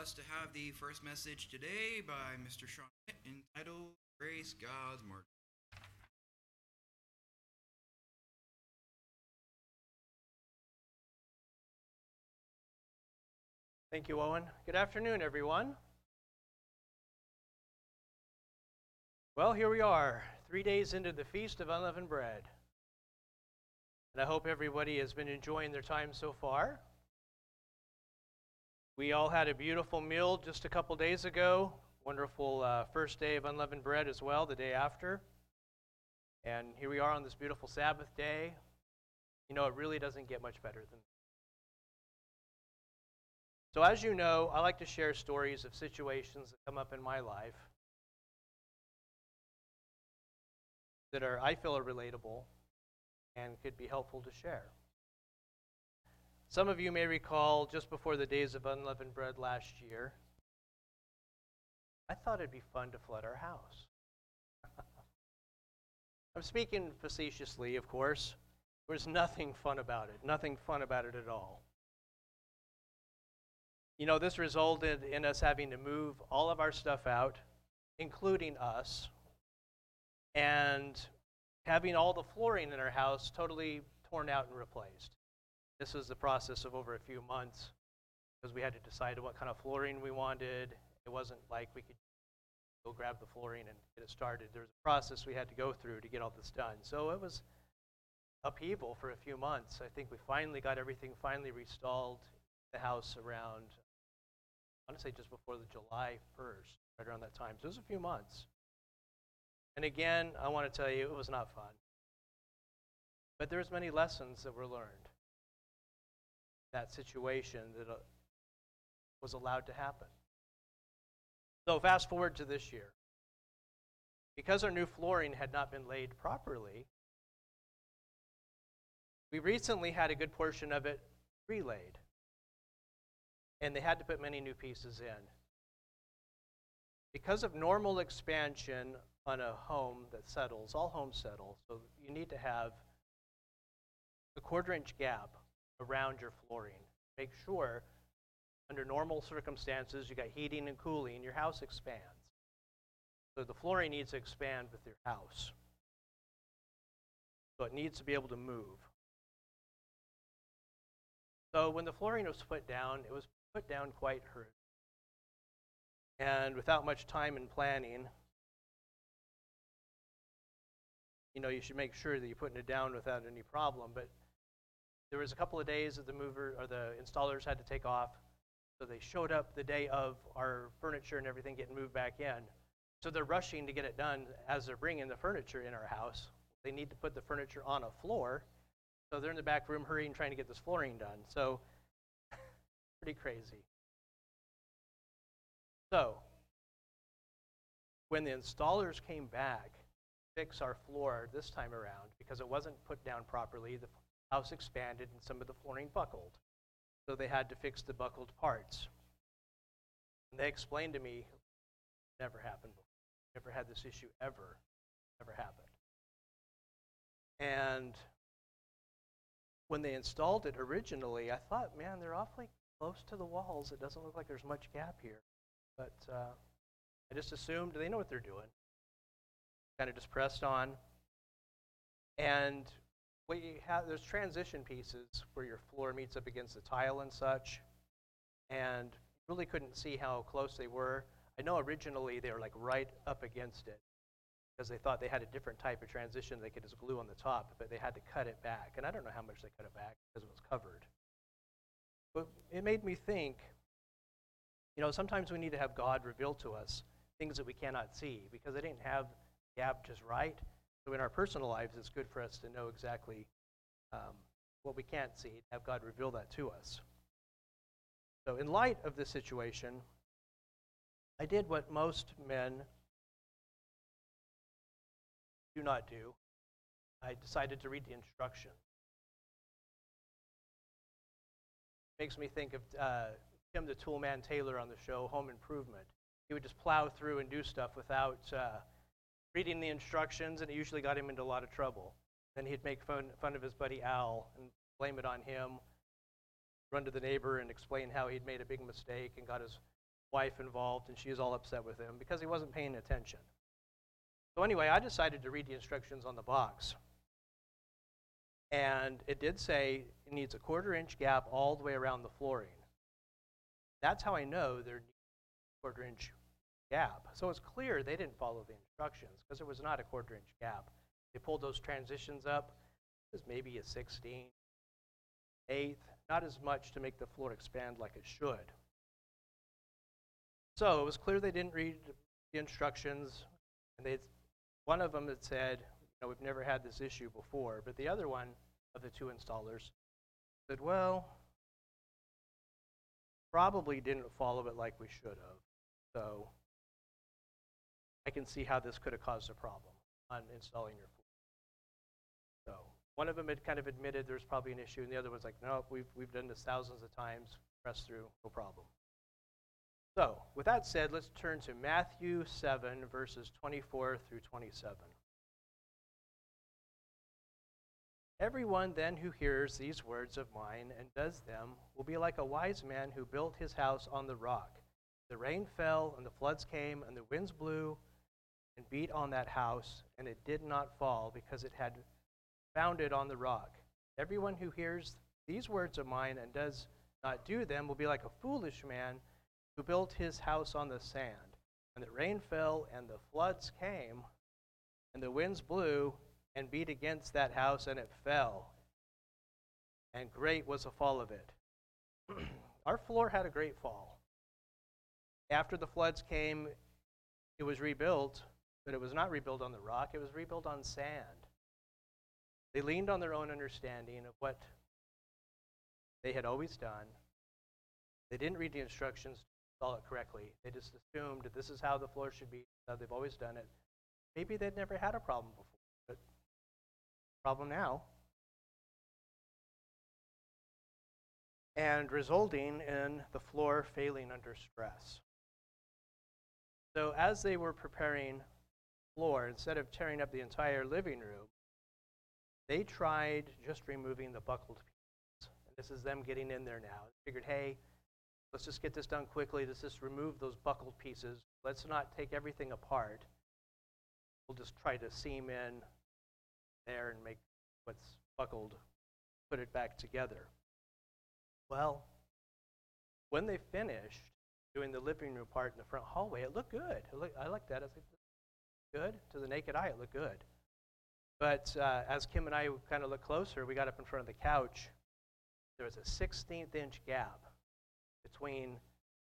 blessed to have the first message today by Mr. Shawn entitled Grace God's Mark. Thank you, Owen. Good afternoon, everyone. Well, here we are, three days into the Feast of Unleavened Bread. And I hope everybody has been enjoying their time so far. We all had a beautiful meal just a couple days ago. Wonderful uh, first day of unleavened bread as well, the day after. And here we are on this beautiful Sabbath day. You know, it really doesn't get much better than that. so, as you know, I like to share stories of situations that come up in my life that are, I feel, are relatable and could be helpful to share. Some of you may recall just before the days of unleavened bread last year, I thought it'd be fun to flood our house. I'm speaking facetiously, of course. There was nothing fun about it, nothing fun about it at all. You know, this resulted in us having to move all of our stuff out, including us, and having all the flooring in our house totally torn out and replaced. This was the process of over a few months because we had to decide what kind of flooring we wanted. It wasn't like we could go grab the flooring and get it started. There was a process we had to go through to get all this done. So it was upheaval for a few months. I think we finally got everything finally restalled the house around I want to say just before the July 1st, right around that time. So it was a few months. And again, I want to tell you, it was not fun. But there's many lessons that were learned that situation that uh, was allowed to happen. So, fast forward to this year. Because our new flooring had not been laid properly, we recently had a good portion of it relaid. And they had to put many new pieces in. Because of normal expansion on a home that settles, all homes settle, so you need to have a quarter inch gap around your flooring. Make sure, under normal circumstances, you got heating and cooling, your house expands. So the flooring needs to expand with your house. So it needs to be able to move. So when the flooring was put down, it was put down quite hurriedly. And without much time and planning, you know, you should make sure that you're putting it down without any problem. But there was a couple of days that the mover or the installers had to take off. So they showed up the day of our furniture and everything getting moved back in. So they're rushing to get it done as they're bringing the furniture in our house. They need to put the furniture on a floor. So they're in the back room hurrying, trying to get this flooring done. So pretty crazy. So when the installers came back, fix our floor this time around because it wasn't put down properly. The house expanded and some of the flooring buckled. So they had to fix the buckled parts. And they explained to me, never happened before. Never had this issue ever, ever happened. And when they installed it originally, I thought, man, they're awfully close to the walls. It doesn't look like there's much gap here. But uh, I just assumed they know what they're doing. Kind of just pressed on. And we have there's transition pieces where your floor meets up against the tile and such, and really couldn't see how close they were. I know originally they were like right up against it because they thought they had a different type of transition they could just glue on the top, but they had to cut it back. And I don't know how much they cut it back because it was covered. But it made me think, you know, sometimes we need to have God reveal to us things that we cannot see because they didn't have the gap just right. In our personal lives, it's good for us to know exactly um, what we can't see, have God reveal that to us. So, in light of this situation, I did what most men do not do. I decided to read the instructions. Makes me think of uh, Tim the Toolman Taylor on the show Home Improvement. He would just plow through and do stuff without uh, reading the instructions, and it usually got him into a lot of trouble. Then he'd make fun, fun of his buddy Al and blame it on him, run to the neighbor and explain how he'd made a big mistake and got his wife involved, and she was all upset with him because he wasn't paying attention. So anyway, I decided to read the instructions on the box. And it did say it needs a quarter inch gap all the way around the flooring. That's how I know there needs a quarter inch gap. So it's clear they didn't follow the instructions because there was not a quarter inch gap. They pulled those transitions up. Was maybe a 16, eighth, not as much to make the floor expand like it should. So it was clear they didn't read the instructions, and they one of them had said, you know, we've never had this issue before, but the other one of the two installers said, well, probably didn't follow it like we should have. So I can see how this could have caused a problem on installing your floor. So one of them had kind of admitted there's probably an issue, and the other was like, no, we've, we've done this thousands of times, press through, no problem. So, with that said, let's turn to Matthew 7, verses 24 through 27. Everyone then who hears these words of mine and does them will be like a wise man who built his house on the rock. The rain fell, and the floods came, and the winds blew and beat on that house, and it did not fall because it had founded on the rock. Everyone who hears these words of mine and does not do them will be like a foolish man who built his house on the sand. And the rain fell, and the floods came, and the winds blew and beat against that house, and it fell. And great was the fall of it. Our floor had a great fall. After the floods came, it was rebuilt, but it was not rebuilt on the rock, it was rebuilt on sand. They leaned on their own understanding of what they had always done. They didn't read the instructions to install it correctly. They just assumed this is how the floor should be, how they've always done it. Maybe they'd never had a problem before, but problem now. And resulting in the floor failing under stress. So as they were preparing floor, instead of tearing up the entire living room, they tried just removing the buckled pieces. And this is them getting in there now. They figured, hey, let's just get this done quickly. Let's just remove those buckled pieces. Let's not take everything apart. We'll just try to seam in there and make what's buckled, put it back together. Well, when they finished doing the living room part in the front hallway, it looked good. It looked, I liked that. I was like, good. To the naked eye, it looked good. But uh, as Kim and I kind of looked closer, we got up in front of the couch. There was a 16th inch gap between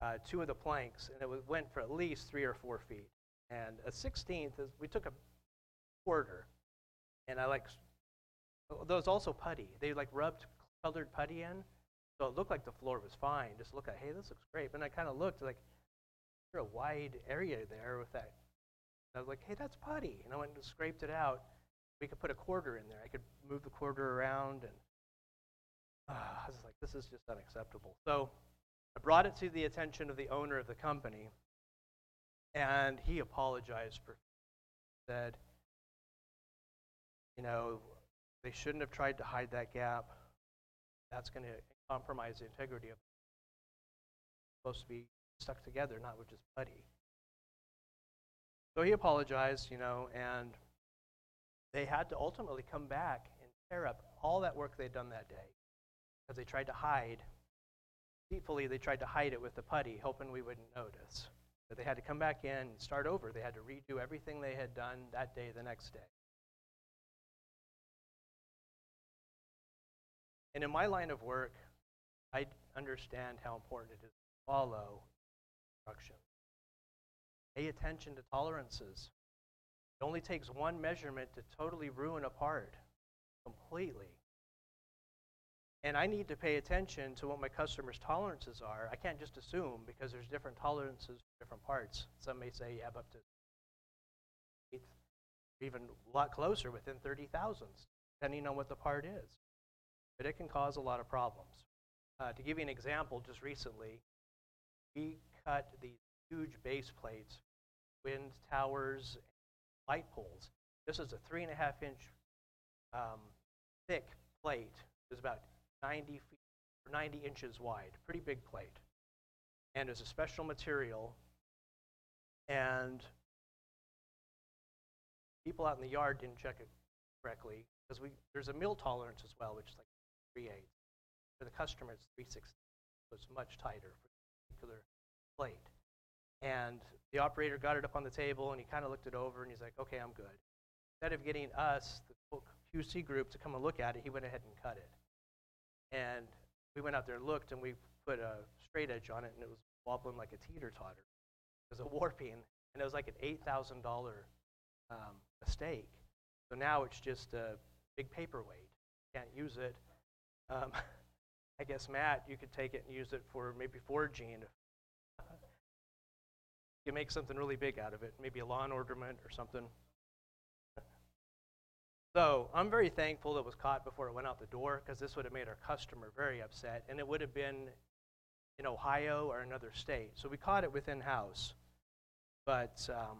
uh, two of the planks, and it went for at least three or four feet. And a 16th is, we took a quarter, and I like, oh, was also putty. They like rubbed colored putty in, so it looked like the floor was fine. Just look at, hey, this looks great. But I kind of looked like, there's a wide area there with that. I was like, hey, that's putty. And I went and scraped it out. We could put a quarter in there. I could move the quarter around, and uh, I was like, this is just unacceptable. So I brought it to the attention of the owner of the company, and he apologized for said, you know, they shouldn't have tried to hide that gap. That's going to compromise the integrity of supposed to be stuck together, not with just putty. So he apologized, you know, and they had to ultimately come back and tear up all that work they'd done that day because they tried to hide. Deceitfully, they tried to hide it with the putty, hoping we wouldn't notice. But they had to come back in and start over. They had to redo everything they had done that day the next day. And in my line of work, I understand how important it is to follow instructions. Pay attention to tolerances. It only takes one measurement to totally ruin a part completely. And I need to pay attention to what my customers' tolerances are. I can't just assume because there's different tolerances for different parts. Some may say you have up to even a lot closer within 30 thousandths, depending on what the part is. But it can cause a lot of problems. Uh, to give you an example, just recently, we cut these huge base plates, wind towers, light poles. This is a three and a half inch um, thick plate. It's about 90 feet or 90 inches wide. Pretty big plate. and it was a special material. And people out in the yard didn't check it correctly because we there's a mill tolerance as well, which is like three eighths. For the customer, it's three so it's much tighter for the particular plate. And the operator got it up on the table, and he kind of looked it over, and he's like, "Okay, I'm good." Instead of getting us, the QC group, to come and look at it, he went ahead and cut it. And we went out there and looked, and we put a straight edge on it, and it was wobbling like a teeter totter. It was a warping, and it was like an eight thousand dollar um, mistake. So now it's just a big paperweight. Can't use it. Um, I guess Matt, you could take it and use it for maybe forging. You make something really big out of it, maybe a lawn ornament or something. So I'm very thankful that it was caught before it went out the door because this would have made our customer very upset, and it would have been in Ohio or another state. So we caught it within house, but um,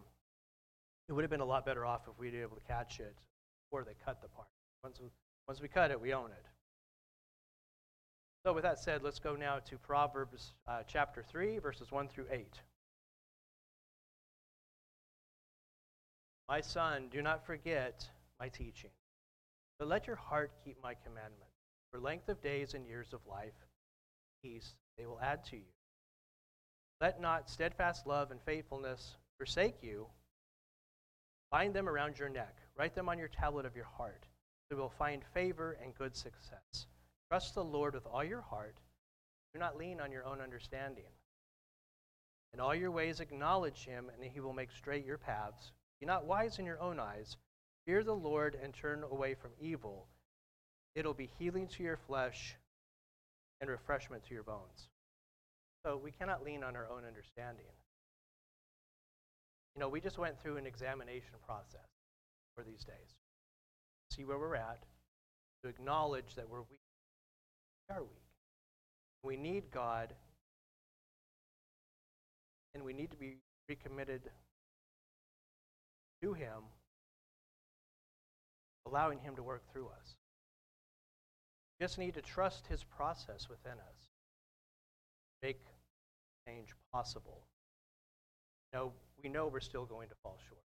it would have been a lot better off if we'd been able to catch it before they cut the part. Once we, once we cut it, we own it. So with that said, let's go now to Proverbs uh, chapter 3, verses 1 through 8. My son, do not forget my teaching, but let your heart keep my commandments. For length of days and years of life, peace they will add to you. Let not steadfast love and faithfulness forsake you. Bind them around your neck. Write them on your tablet of your heart. So you will find favor and good success. Trust the Lord with all your heart. Do not lean on your own understanding. In all your ways acknowledge him, and he will make straight your paths. Be not wise in your own eyes. Fear the Lord and turn away from evil. It'll be healing to your flesh and refreshment to your bones. So we cannot lean on our own understanding. You know, we just went through an examination process for these days. See where we're at, to acknowledge that we're weak. We are weak. We need God, and we need to be recommitted to Him, allowing Him to work through us. We just need to trust His process within us, make change possible. No, we know we're still going to fall short.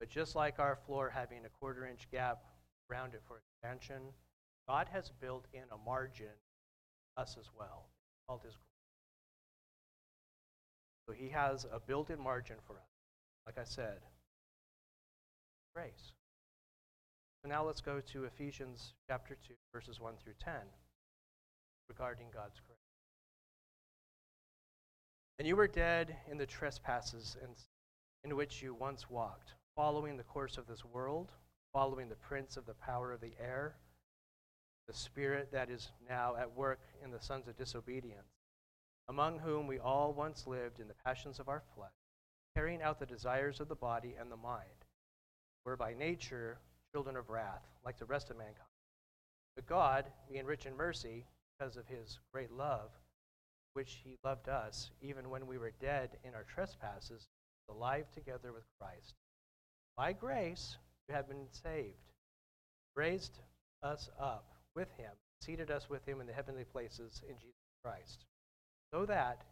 But just like our floor having a quarter inch gap around it for expansion, God has built in a margin us as well. It's called His So He has a built in margin for us. Like I said, grace. So now let's go to Ephesians chapter 2, verses 1 through 10, regarding God's grace. And you were dead in the trespasses in, in which you once walked, following the course of this world, following the prince of the power of the air, the spirit that is now at work in the sons of disobedience, among whom we all once lived in the passions of our flesh, carrying out the desires of the body and the mind, were by nature children of wrath, like the rest of mankind. But God, being rich in mercy, because of his great love, which he loved us, even when we were dead in our trespasses, alive together with Christ. By grace you have been saved, raised us up with him, seated us with him in the heavenly places in Jesus Christ, so that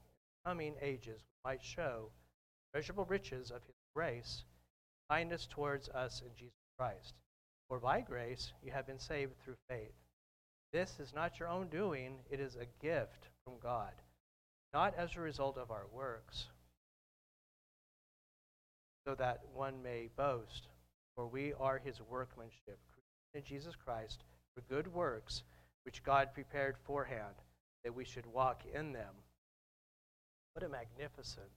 in coming ages might show measurable riches of his grace, kindness towards us in Jesus Christ. For by grace you have been saved through faith. This is not your own doing, it is a gift from God, not as a result of our works, so that one may boast. For we are his workmanship, in Jesus Christ, for good works, which God prepared forehand, that we should walk in them. What a magnificent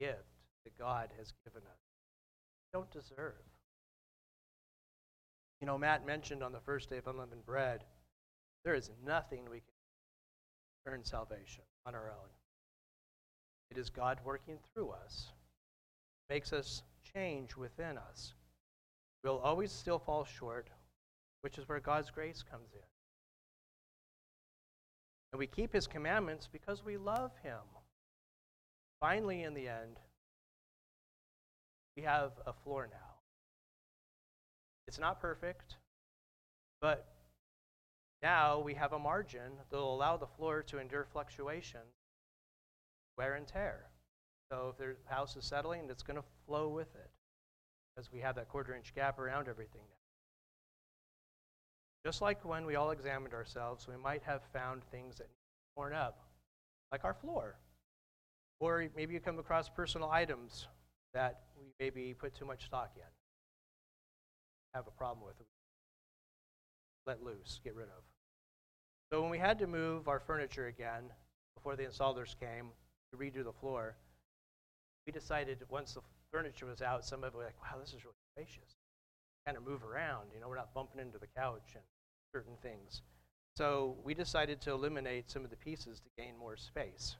gift that God has given us. We don't deserve. You know, Matt mentioned on the first day of unleavened bread, there is nothing we can earn salvation on our own. It is God working through us, makes us change within us. We'll always still fall short, which is where God's grace comes in. And we keep his commandments because we love him. Finally, in the end, we have a floor now. It's not perfect, but now we have a margin that will allow the floor to endure fluctuation, wear and tear. So if the house is settling, it's going to flow with it because we have that quarter inch gap around everything now. Just like when we all examined ourselves, we might have found things that need torn up, like our floor. Or maybe you come across personal items that we maybe put too much stock in, have a problem with, let loose, get rid of. So when we had to move our furniture again, before the installers came to redo the floor, we decided once the furniture was out, some of it were like, wow, this is really spacious. Kind of move around, you know, we're not bumping into the couch and certain things. So we decided to eliminate some of the pieces to gain more space.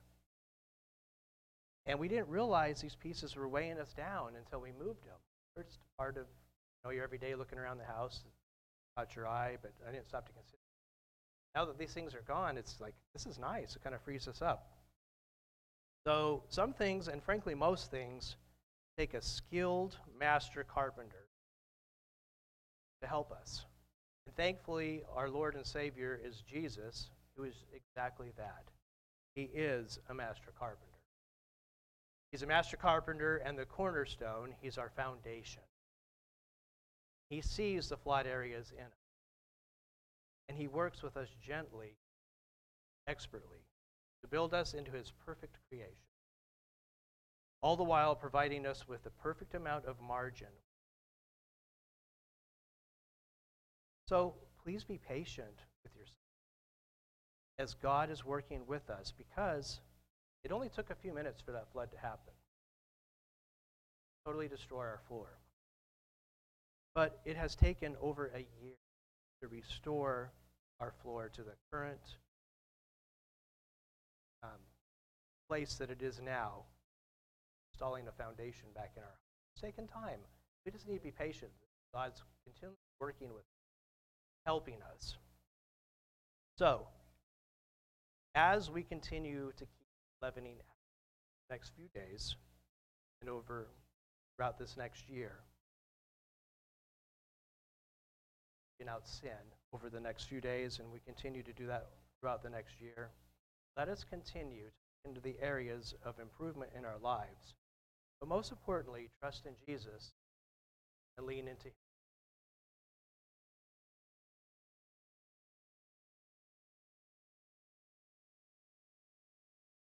And we didn't realize these pieces were weighing us down until we moved them. Just part of, you know, you're every day looking around the house, caught your eye, but I didn't stop to consider. Now that these things are gone, it's like, this is nice. It kind of frees us up. So some things, and frankly most things, take a skilled master carpenter to help us. And thankfully, our Lord and Savior is Jesus, who is exactly that. He is a master carpenter. He's a master carpenter and the cornerstone, he's our foundation. He sees the flat areas in us. And he works with us gently, expertly, to build us into his perfect creation. All the while providing us with the perfect amount of margin. So please be patient with yourself as God is working with us because it only took a few minutes for that flood to happen. Totally destroy our floor. But it has taken over a year to restore our floor to the current um, place that it is now, installing a foundation back in our house. It's taken time. We just need to be patient. God's continually working with, us, helping us. So, as we continue to leavening next few days and over throughout this next year, out sin over the next few days, and we continue to do that throughout the next year. Let us continue into the areas of improvement in our lives, but most importantly, trust in Jesus and lean into Him.